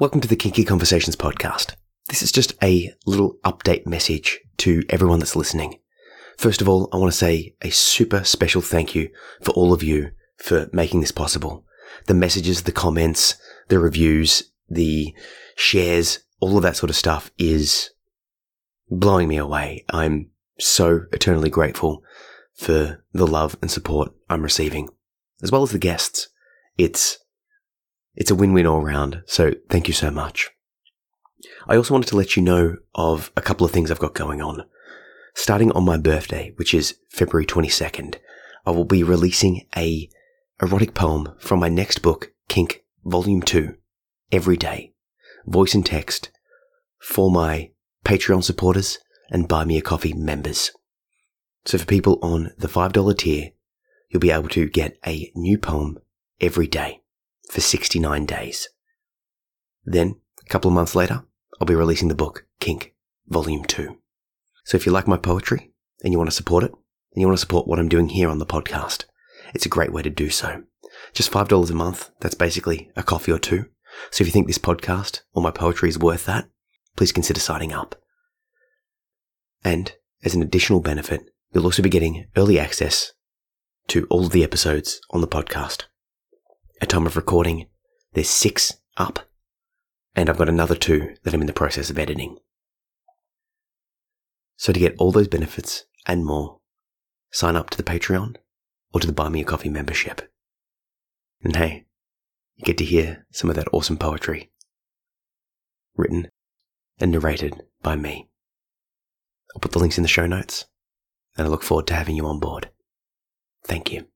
Welcome to the Kinky Conversations podcast. This is just a little update message to everyone that's listening. First of all, I want to say a super special thank you for all of you for making this possible. The messages, the comments, the reviews, the shares, all of that sort of stuff is blowing me away. I'm so eternally grateful for the love and support I'm receiving, as well as the guests. It's it's a win-win all round. So thank you so much. I also wanted to let you know of a couple of things I've got going on. Starting on my birthday, which is February 22nd, I will be releasing a erotic poem from my next book, Kink Volume 2, every day, voice and text, for my Patreon supporters and Buy Me a Coffee members. So for people on the $5 tier, you'll be able to get a new poem every day for 69 days. Then, a couple of months later, I'll be releasing the book Kink Volume 2. So if you like my poetry and you want to support it, and you want to support what I'm doing here on the podcast, it's a great way to do so. Just $5 a month, that's basically a coffee or two. So if you think this podcast or my poetry is worth that, please consider signing up. And as an additional benefit, you'll also be getting early access to all of the episodes on the podcast at time of recording, there's six up, and I've got another two that I'm in the process of editing. So to get all those benefits and more, sign up to the Patreon or to the Buy Me a Coffee membership. And hey, you get to hear some of that awesome poetry. Written and narrated by me. I'll put the links in the show notes, and I look forward to having you on board. Thank you.